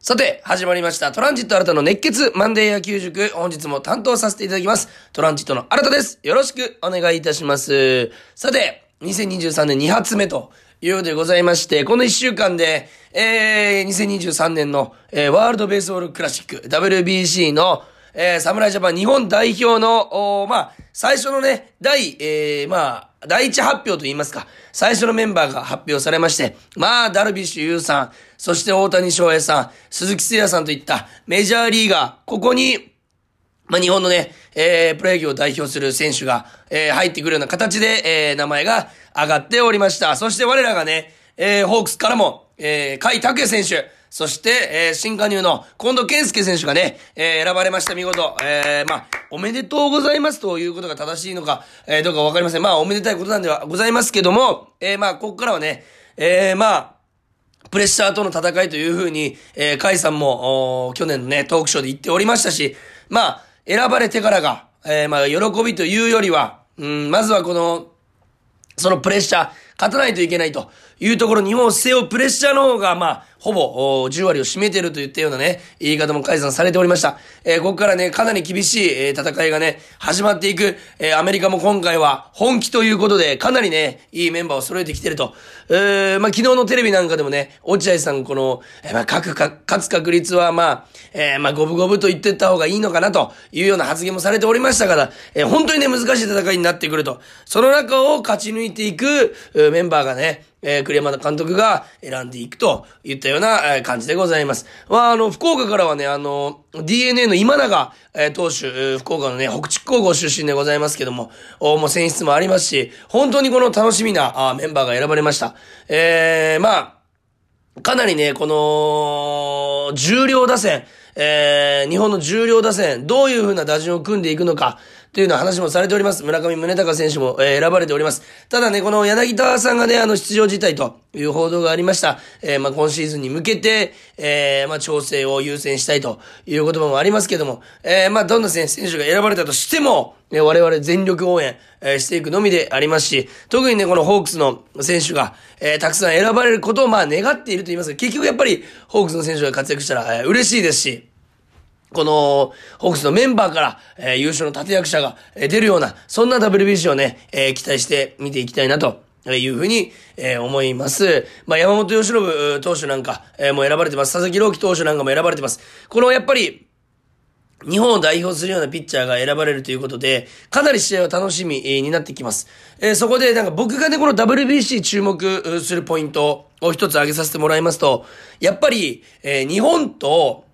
さて、始まりました。トランジット新たの熱血マンデー野球塾。本日も担当させていただきます。トランジットの新たです。よろしくお願いいたします。さて、2023年2発目ということでございまして、この1週間で、えー、2023年の、えー、ワールドベースボールクラシック、WBC の、えー、侍ジャパン日本代表の、おーまあ、最初のね、第、えー、まあ、第一発表と言いますか、最初のメンバーが発表されまして、まあ、ダルビッシュ有さん、そして大谷翔平さん、鈴木誠也さんといったメジャーリーガー、ここに、まあ、日本のね、えー、プロ野球を代表する選手が、えー、入ってくるような形で、えー、名前が上がっておりました。そして我らがね、えー、ホークスからも、えー、甲斐拓也選手、そして、えー、新加入の近藤健介選手がね、えー、選ばれました、見事。えー、まあ、おめでとうございますということが正しいのか、えー、どうかわかりません。まあ、おめでたいことなんではございますけども、えー、まあ、ここからはね、えー、まあ、プレッシャーとの戦いというふうに、えー、カイさんも、去年のね、トークショーで言っておりましたし、まあ、選ばれてからが、えー、まあ、喜びというよりは、うん、まずはこの、そのプレッシャー、勝たないといけないというところ、日本を背負うプレッシャーの方が、まあ、ほぼ、10割を占めてるといったようなね、言い方も改ざんされておりました。えー、ここからね、かなり厳しい、えー、戦いがね、始まっていく。えー、アメリカも今回は本気ということで、かなりね、いいメンバーを揃えてきてると。えー、まあ、昨日のテレビなんかでもね、落合さん、この、えー、まあ、各か、勝つ確率は、まあ、えー、まあ、五分五分と言ってった方がいいのかな、というような発言もされておりましたから、えー、本当にね、難しい戦いになってくると。その中を勝ち抜いていく、メンバーがね、えー、栗山監督が選んでいくといったような、えー、感じでございます。まあ、あの、福岡からはね、あの、DNA の今永、えー、投手、福岡のね、北地高校出身でございますけども、おもう選出もありますし、本当にこの楽しみなあメンバーが選ばれました。えー、まあ、かなりね、この、重量打線、えー、日本の重量打線、どういう風な打順を組んでいくのか、というような話もされております。村上宗隆選手も、えー、選ばれております。ただね、この柳田さんがね、あの、出場辞退という報道がありました。えー、まあ、今シーズンに向けて、えー、まあ、調整を優先したいという言葉もありますけども、えー、まあ、どんな選手が選ばれたとしても、ね、我々全力応援、えー、していくのみでありますし、特にね、このホークスの選手が、えー、たくさん選ばれることを、まあ、願っていると言いますが、結局やっぱり、ホークスの選手が活躍したら、えー、嬉しいですし、この、ホークスのメンバーから、えー、優勝の立役者が、えー、出るような、そんな WBC をね、えー、期待して見ていきたいなと。いうふうに、えー、思います。まあ、山本由伸投手なんか、えー、もう選ばれてます。佐々木朗希投手なんかも選ばれてます。この、やっぱり、日本を代表するようなピッチャーが選ばれるということで、かなり試合は楽しみになってきます。えー、そこで、なんか僕がね、この WBC 注目するポイントを一つ挙げさせてもらいますと、やっぱり、えー、日本と、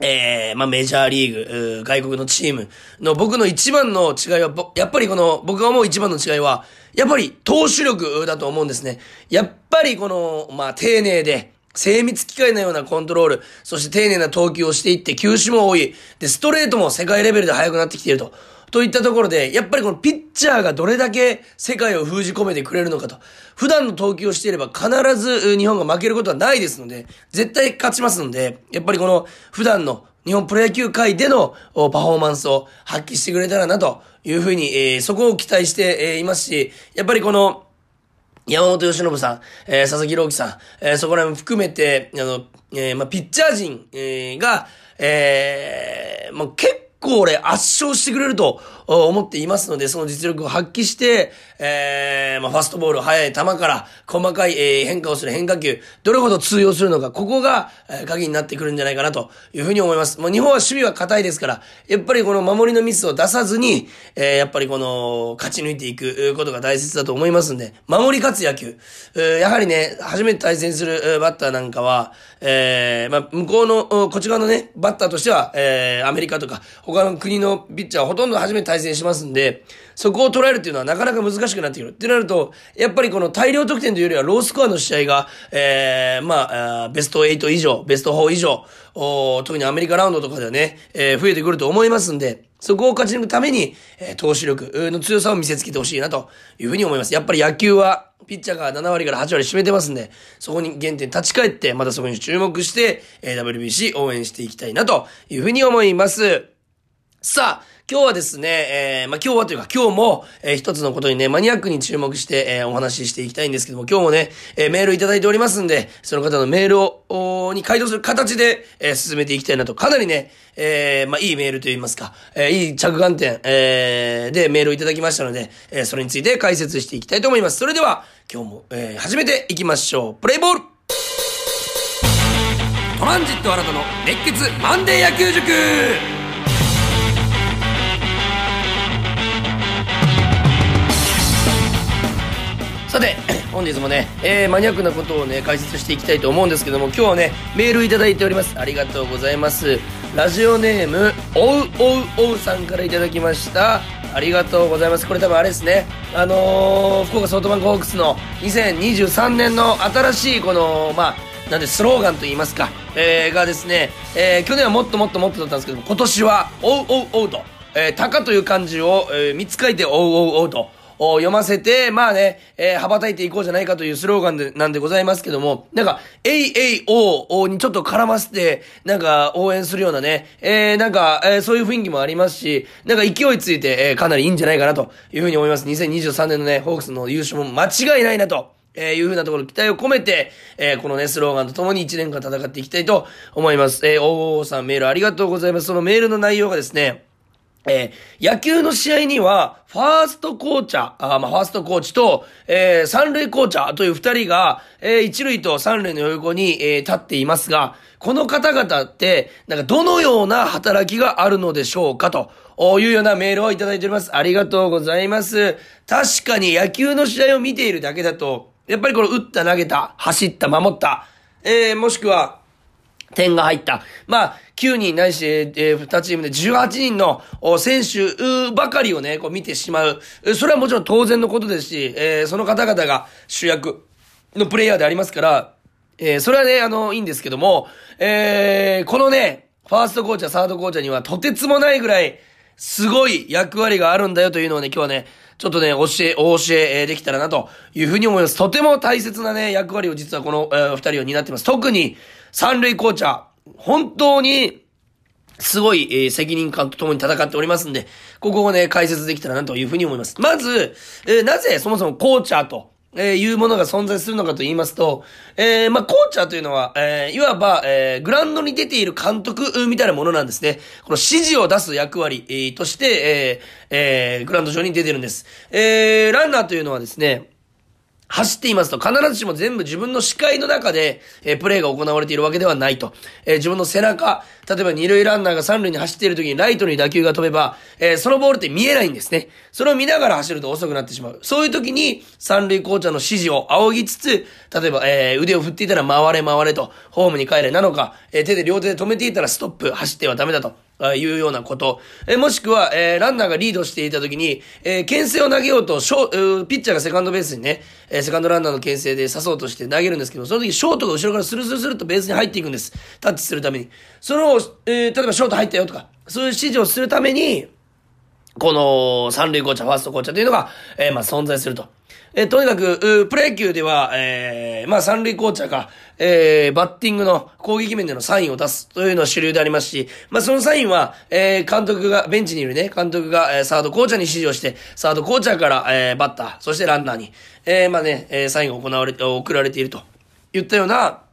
えー、まあ、メジャーリーグ、外国のチームの僕の一番の違いは、やっぱりこの、僕が思う一番の違いは、やっぱり投手力だと思うんですね。やっぱりこの、まあ、丁寧で、精密機械のようなコントロール、そして丁寧な投球をしていって、球種も多い。で、ストレートも世界レベルで速くなってきていると。といったところで、やっぱりこのピッチャーがどれだけ世界を封じ込めてくれるのかと。普段の投球をしていれば必ず日本が負けることはないですので、絶対勝ちますので、やっぱりこの普段の日本プロ野球界でのパフォーマンスを発揮してくれたらなというふうに、えー、そこを期待していますし、やっぱりこの、山本由伸さん、えー、佐々木朗希さん、えー、そこら辺も含めて、あの、えー、まあ、ピッチャー陣、えー、が、えー、もう結構俺圧勝してくれると思っていますので、その実力を発揮して、えー、まあ、ファストボール、速い球から細かい、えー、変化をする変化球、どれほど通用するのか、ここが、えー、鍵になってくるんじゃないかなというふうに思います。もう日本は守備は硬いですから、やっぱりこの守りのミスを出さずに、えー、やっぱりこの、勝ち抜いていくことが大切だと思いますんで、守り勝つ野球。えー、やはりね、初めて対戦するバッターなんかは、えー、まあ、向こうの、こっち側のね、バッターとしては、えー、アメリカとか、他の国のピッチャーはほとんど初めて対戦しますんで、そこを捉えるっていうのはなかなか難しくなってくる。ってなると、やっぱりこの大量得点というよりはロースコアの試合が、えー、まあ、ベスト8以上、ベスト4以上、特にアメリカラウンドとかではね、えー、増えてくると思いますんで、そこを勝ち抜くために、えー、投手力の強さを見せつけてほしいなというふうに思います。やっぱり野球は、ピッチャーが7割から8割占めてますんで、そこに原点立ち返って、またそこに注目して、えー、WBC 応援していきたいなというふうに思います。さあ、今日はですね、えー、まあ、今日はというか今日も、えー、一つのことにね、マニアックに注目して、えー、お話ししていきたいんですけども、今日もね、えー、メールいただいておりますんで、その方のメールを、に回答する形で、えー、進めていきたいなと、かなりね、えー、まあ、いいメールと言いますか、えー、いい着眼点、えー、でメールをいただきましたので、えー、それについて解説していきたいと思います。それでは、今日も、えー、始めていきましょう。プレイボールトランジット新たの熱血マンデー野球塾さて、本日もね、えー、マニアックなことをね、解説していきたいと思うんですけども、今日はね、メールいただいております。ありがとうございます。ラジオネーム、おうおうおうさんからいただきました。ありがとうございます。これ多分あれですね。あのー、福岡ソフトバンクホークスの2023年の新しいこの、まあ、なんでスローガンと言いますか、えー、がですね、えー、去年はもっともっともっとだったんですけども、今年は、おうおうおうと、えー、鷹という漢字を、えー、3つ書いて、おうおうおうと、読ませて、まあね、えー、羽ばたいていこうじゃないかというスローガンで、なんでございますけども、なんか、えいえいおにちょっと絡ませて、なんか、応援するようなね、えー、なんか、えー、そういう雰囲気もありますし、なんか勢いついて、えー、かなりいいんじゃないかなというふうに思います。2023年のね、ホークスの優勝も間違いないなと。えー、いうふうなところ期待を込めて、えー、このね、スローガンとともに1年間戦っていきたいと思います。えー、おーさんメールありがとうございます。そのメールの内容がですね、えー、野球の試合には、ファーストコーチャー、まあ、ファーストコーチと、えー、三塁コーチャーという二人が、えー、一塁と三塁の横に、えー、立っていますが、この方々って、なんかどのような働きがあるのでしょうかというようなメールをいただいております。ありがとうございます。確かに野球の試合を見ているだけだと、やっぱりこの打った投げた、走った守った、えー、もしくは、点が入った。まあ、9人ないし、えー、2チームで18人の選手ばかりをね、こう見てしまう。それはもちろん当然のことですし、えー、その方々が主役のプレイヤーでありますから、えー、それはね、あの、いいんですけども、えー、このね、ファーストコーチャー、サードコーチャーにはとてつもないぐらい、すごい役割があるんだよというのをね、今日はね、ちょっとね、教え、お教えできたらなというふうに思います。とても大切なね、役割を実はこの、えー、二人は担ってます。特に、三塁コーチャー、本当に、すごい、えー、責任感と共に戦っておりますんで、ここをね、解説できたらなというふうに思います。まず、えー、なぜそもそもコーチャーと、えー、いうものが存在するのかと言いますと、えー、まあ、コーチャーというのは、えー、いわば、えー、グランドに出ている監督みたいなものなんですね。この指示を出す役割、えー、として、えー、えー、グランド上に出てるんです。えー、ランナーというのはですね、走っていますと必ずしも全部自分の視界の中で、え、プレーが行われているわけではないと。え、自分の背中、例えば二塁ランナーが三塁に走っている時にライトに打球が飛べば、え、そのボールって見えないんですね。それを見ながら走ると遅くなってしまう。そういう時に三塁コーチャーの指示を仰ぎつつ、例えば、え、腕を振っていたら回れ回れと、ホームに帰れなのか、え、手で両手で止めていたらストップ、走ってはダメだと。いうようなこと。えもしくは、えー、ランナーがリードしていた時に、えー、牽制を投げようと、ショピッチャーがセカンドベースにね、えー、セカンドランナーの牽制で刺そうとして投げるんですけど、その時ショートが後ろからスルスルスルとベースに入っていくんです。タッチするために。その、えー、例えばショート入ったよとか、そういう指示をするために、この三塁コーチャー、ファーストコーチャーというのが、えー、まあ存在すると。えー、とにかく、プロ野球では、えー、まあ三塁コーチャーが、えー、バッティングの攻撃面でのサインを出すというのは主流でありますし、まあそのサインは、えー、監督が、ベンチにいるね、監督が、えー、サードコーチャーに指示をして、サードコーチャーから、えー、バッター、そしてランナーに、えー、まあね、えー、サインが行われて、送られていると言ったような、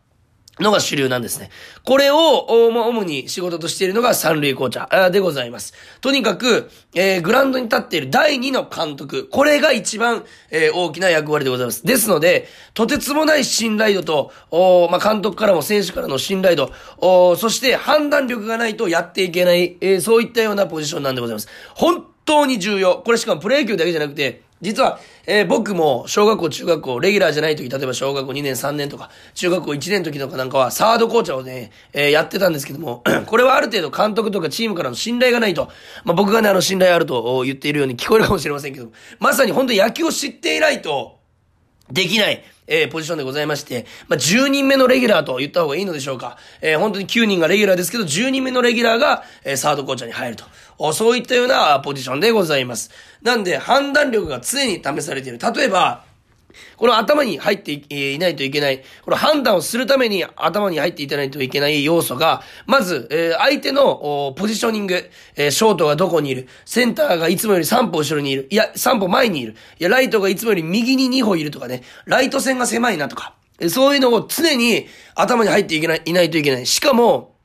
のが主流なんですね。これを、ま、主に仕事としているのが三塁コーチャーでございます。とにかく、えー、グラウンドに立っている第二の監督。これが一番、えー、大きな役割でございます。ですので、とてつもない信頼度と、おま、監督からも選手からの信頼度、おそして判断力がないとやっていけない、えー、そういったようなポジションなんでございます。本当に重要。これしかもプロ野球だけじゃなくて、実は、えー、僕も小学校、中学校、レギュラーじゃない時、例えば小学校2年、3年とか、中学校1年の時とかなんかは、サードコーチャーをね、えー、やってたんですけども、これはある程度監督とかチームからの信頼がないと、まあ、僕がね、あの信頼あると言っているように聞こえるかもしれませんけど、まさに本当に野球を知っていないと、できない、えー、ポジションでございまして、まあ、10人目のレギュラーと言った方がいいのでしょうか。えー、本当に9人がレギュラーですけど、10人目のレギュラーが、えー、サードコーチャーに入ると。そういったようなポジションでございます。なんで、判断力が常に試されている。例えば、この頭に入っていないといけない、この判断をするために頭に入っていかないといけない要素が、まず、え、相手のポジショニング、え、ショートがどこにいる、センターがいつもより3歩後ろにいる、いや、3歩前にいる、いや、ライトがいつもより右に2歩いるとかね、ライト線が狭いなとか、そういうのを常に頭に入っていけない、いないといけない。しかも、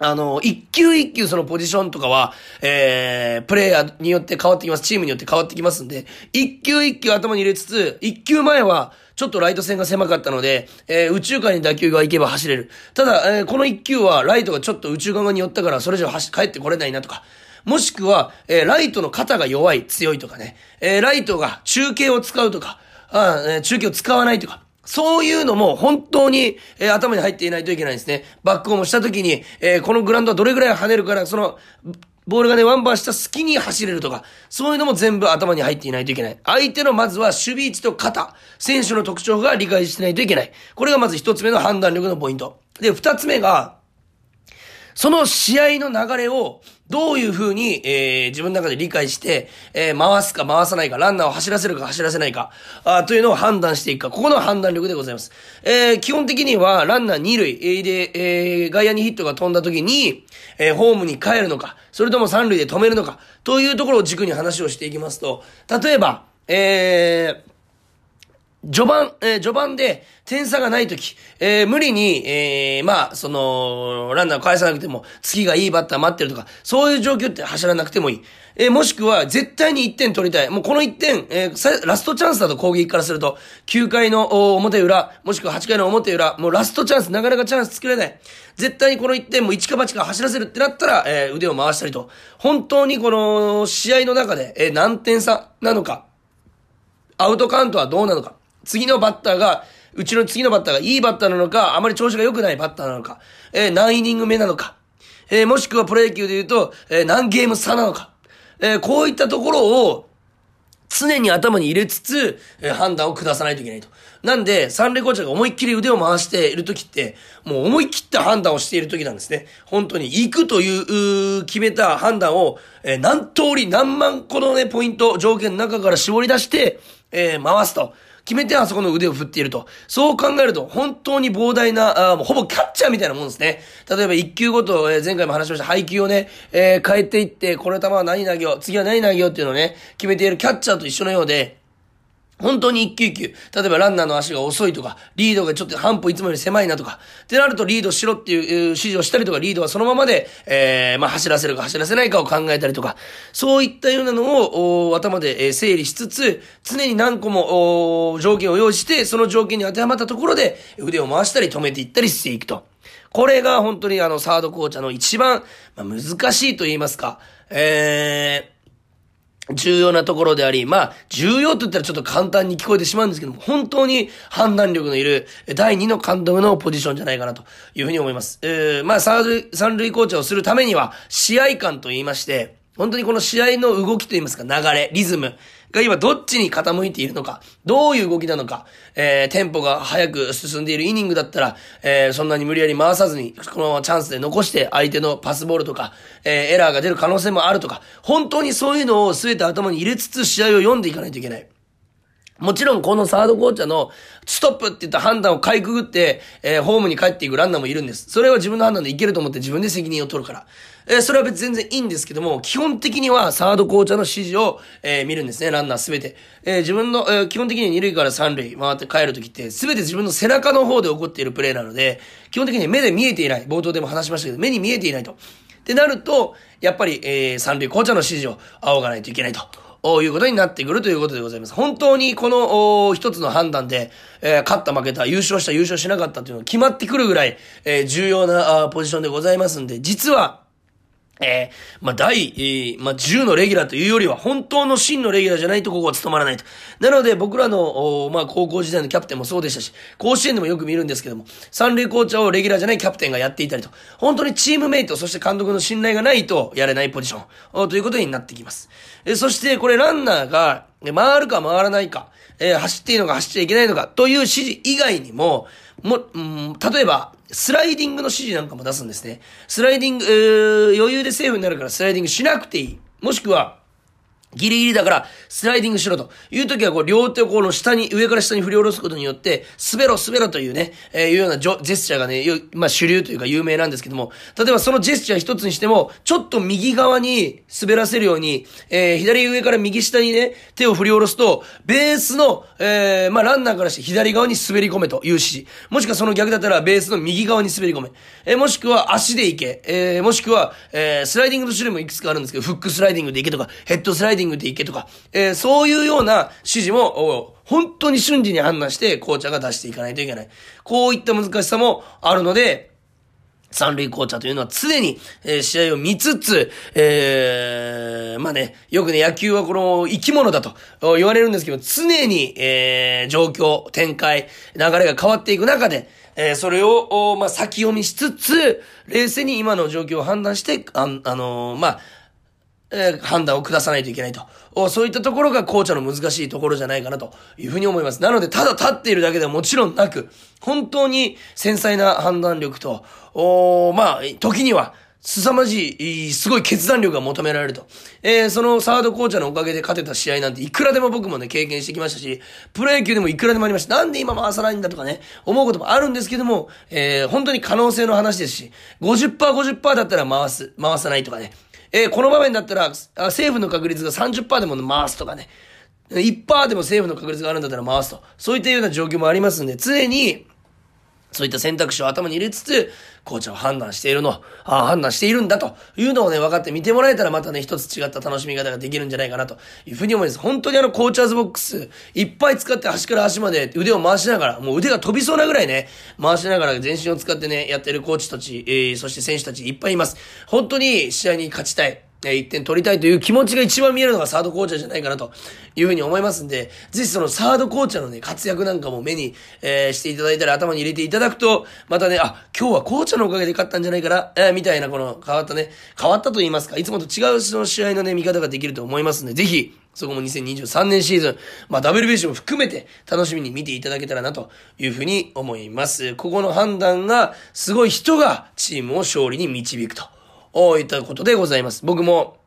あの、一球一球そのポジションとかは、えー、プレイヤーによって変わってきます。チームによって変わってきますんで、一球一球頭に入れつつ、一球前は、ちょっとライト線が狭かったので、えー、宇宙間に打球が行けば走れる。ただ、えー、この一球は、ライトがちょっと宇宙側に寄ったから、それ以上走、帰ってこれないなとか。もしくは、えー、ライトの肩が弱い、強いとかね。えー、ライトが中継を使うとか、あえー、中継を使わないとか。そういうのも本当に、えー、頭に入っていないといけないんですね。バックホームした時に、えー、このグラウンドはどれぐらい跳ねるから、その、ボールがね、ワンバーした隙に走れるとか、そういうのも全部頭に入っていないといけない。相手のまずは守備位置と肩、選手の特徴が理解してないといけない。これがまず一つ目の判断力のポイント。で、二つ目が、その試合の流れを、どういう風に、えー、自分の中で理解して、えー、回すか回さないか、ランナーを走らせるか走らせないか、あというのを判断していくか、ここの判断力でございます。えー、基本的には、ランナー二塁、えー、で、えー、外野にヒットが飛んだ時に、えー、ホームに帰るのか、それとも三塁で止めるのか、というところを軸に話をしていきますと、例えば、えー、序盤、えー、序盤で点差がないとき、えー、無理に、えー、まあ、その、ランナーを返さなくても、次がいいバッター待ってるとか、そういう状況って走らなくてもいい。えー、もしくは、絶対に1点取りたい。もうこの1点、えー、ラストチャンスだと攻撃からすると、9回の表裏、もしくは8回の表裏、もうラストチャンス、なかなかチャンス作れない。絶対にこの1点も一か八か走らせるってなったら、えー、腕を回したりと、本当にこの試合の中で、えー、何点差なのか、アウトカウントはどうなのか、次のバッターが、うちの次のバッターがいいバッターなのか、あまり調子が良くないバッターなのか、えー、何イニング目なのか、えー、もしくはプロ野球で言うと、えー、何ゲーム差なのか、えー、こういったところを、常に頭に入れつつ、えー、判断を下さないといけないと。なんで、三塁コーチャーが思いっきり腕を回している時って、もう思い切った判断をしている時なんですね。本当に、行くという、決めた判断を、えー、何通り何万個のね、ポイント、条件の中から絞り出して、えー、回すと。決めてあそこの腕を振っていると。そう考えると、本当に膨大な、あもうほぼキャッチャーみたいなもんですね。例えば1球ごと、えー、前回も話しました配球をね、えー、変えていって、この球は何投げよう、次は何投げようっていうのをね、決めているキャッチャーと一緒のようで、本当に一球一球。例えばランナーの足が遅いとか、リードがちょっと半歩いつもより狭いなとか、ってなるとリードしろっていう指示をしたりとか、リードはそのままで、えー、まあ走らせるか走らせないかを考えたりとか、そういったようなのを、頭で、整理しつつ、常に何個も、条件を用意して、その条件に当てはまったところで、腕を回したり止めていったりしていくと。これが本当にあの、サードコーチャーの一番、まあ、難しいと言いますか、えー、重要なところであり、まあ、重要と言ったらちょっと簡単に聞こえてしまうんですけども、本当に判断力のいる第2の監督のポジションじゃないかなというふうに思います。えー、まあ、三塁、コーチをするためには、試合感と言いまして、本当にこの試合の動きと言いますか、流れ、リズムが今どっちに傾いているのか、どういう動きなのか、えー、テンポが速く進んでいるイニングだったら、えー、そんなに無理やり回さずに、このままチャンスで残して相手のパスボールとか、えー、エラーが出る可能性もあるとか、本当にそういうのを全て頭に入れつつ試合を読んでいかないといけない。もちろんこのサードコーチャーのストップって言った判断をかいくぐって、えー、ホームに帰っていくランナーもいるんです。それは自分の判断でいけると思って自分で責任を取るから。え、それは別に全然いいんですけども、基本的にはサードコーチャーの指示を、え、見るんですね、ランナーすべて。え、自分の、え、基本的に二塁から三塁回って帰るときって、すべて自分の背中の方で起こっているプレーなので、基本的に目で見えていない。冒頭でも話しましたけど、目に見えていないと。ってなると、やっぱり、えー、三塁コーチャーの指示を仰がないといけないと。おいうことになってくるということでございます。本当にこの一つの判断で、えー、勝った負けた、優勝した優勝しなかったというのが決まってくるぐらい、えー、重要なポジションでございますんで、実は、えー、まあ、第、えー、まあ、10のレギュラーというよりは、本当の真のレギュラーじゃないとここは務まらないと。なので、僕らの、おまあ、高校時代のキャプテンもそうでしたし、甲子園でもよく見るんですけども、三塁コーチャーをレギュラーじゃないキャプテンがやっていたりと、本当にチームメイト、そして監督の信頼がないとやれないポジション、ということになってきます。えー、そして、これランナーが、回るか回らないか、えー、走っていいのか走っちゃいけないのか、という指示以外にも、も、うん、例えば、スライディングの指示なんかも出すんですね。スライディング、えー、余裕でセーフになるからスライディングしなくていい。もしくは、ギリギリだから、スライディングしろという時は、こう、両手をこの下に、上から下に振り下ろすことによって、滑ろ、滑ろというね、えー、いうようなジェスチャーがね、まあ、主流というか有名なんですけども、例えばそのジェスチャー一つにしても、ちょっと右側に滑らせるように、えー、左上から右下にね、手を振り下ろすと、ベースの、えー、まあ、ランナーからして左側に滑り込めという指示。もしくはその逆だったら、ベースの右側に滑り込め。えー、もしくは足で行け。えー、もしくは、えー、スライディングの種類もいくつかあるんですけど、フックスライディングで行けとか、ヘッドスライディングで行けとか、えー、そういうような指示も、本当に瞬時に判断して、紅茶が出していかないといけない。こういった難しさもあるので、三塁紅茶というのは常に、えー、試合を見つつ、えー、まあね、よくね、野球はこの生き物だと言われるんですけど、常に、えー、状況、展開、流れが変わっていく中で、えー、それを、まあ、先読みしつつ、冷静に今の状況を判断して、あ、あのー、まあ、えー、判断を下さないといけないと。そういったところが紅茶の難しいところじゃないかなというふうに思います。なので、ただ立っているだけではもちろんなく、本当に繊細な判断力と、おまあ、時には、凄まじい、すごい決断力が求められると。えー、そのサード紅茶のおかげで勝てた試合なんていくらでも僕もね、経験してきましたし、プロ野球でもいくらでもありました。なんで今回さないんだとかね、思うこともあるんですけども、えー、本当に可能性の話ですし、50%、50%だったら回す、回さないとかね。えー、この場面だったら、あ政府の確率が30%でも回すとかね。1%でも政府の確率があるんだったら回すと。そういったような状況もありますんで、常に、そういった選択肢を頭に入れつつ、紅茶を判断しているの、ああ、判断しているんだというのをね、分かって見てもらえたらまたね、一つ違った楽しみ方ができるんじゃないかなというふうに思います。本当にあの、コーチャーズボックス、いっぱい使って端から端まで腕を回しながら、もう腕が飛びそうなぐらいね、回しながら全身を使ってね、やってるコーチたち、えー、そして選手たちいっぱいいます。本当に試合に勝ちたい。え1点取りたいという気持ちが一番見えるのがサードコーチャーじゃないかなというふうに思いますんで、ぜひそのサードコーチャーのね、活躍なんかも目に、えー、していただいたり頭に入れていただくと、またね、あ、今日はコーチャーのおかげで勝ったんじゃないかな、えー、みたいなこの変わったね、変わったと言いますか、いつもと違うその試合のね、見方ができると思いますんで、ぜひ、そこも2023年シーズン、まあ WBC も含めて楽しみに見ていただけたらなというふうに思います。ここの判断がすごい人がチームを勝利に導くと。おいったことでございます。僕も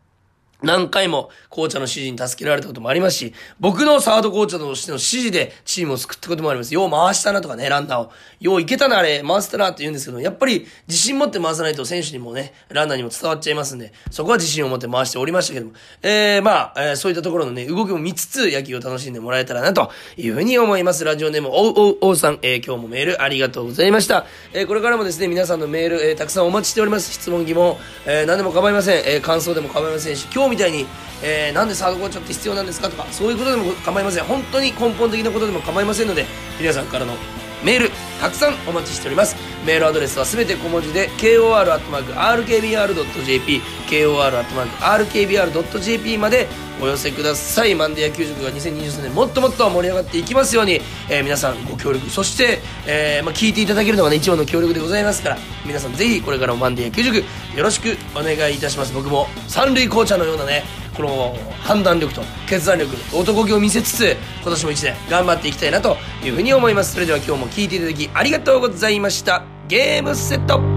何回も紅茶の指示に助けられたこともありますし、僕のサード紅茶としての指示でチームを救ったこともあります。よう回したなとかね、ランナーを。よういけたな、あれ、回せたなって言うんですけど、やっぱり自信持って回さないと選手にもね、ランナーにも伝わっちゃいますんで、そこは自信を持って回しておりましたけども、えー、まあ、えー、そういったところのね、動きも見つつ野球を楽しんでもらえたらなというふうに思います。ラジオネーム、おうおうおうさん、えー、今日もメールありがとうございました。えー、これからもですね、皆さんのメール、えー、たくさんお待ちしております。質問、疑問、えー、何でも構いません。えー、感想でも構いませんし、今日みたいに、えー、なんでサードコーチャーって必要なんですかとか、そういうことでも構いません。本当に根本的なことでも構いませんので、皆さんからのメール、たくさんお待ちしております。メールアドレスはすべて小文字で、kor.rkbr.jp、kor.rkbr.jp までお寄せください。マンデー野球塾が2023年もっともっと盛り上がっていきますように、えー、皆さんご協力、そして、えー、まあ、聞いていただけるのがね、一番の協力でございますから、皆さんぜひこれからもマンデー野球塾よろしくお願いいたします。僕も三塁紅茶のようなね、この判断力と決断力、男気を見せつつ、今年も一年頑張っていきたいなというふうに思います。それでは今日も聞いていただきありがとうございました。ゲームセット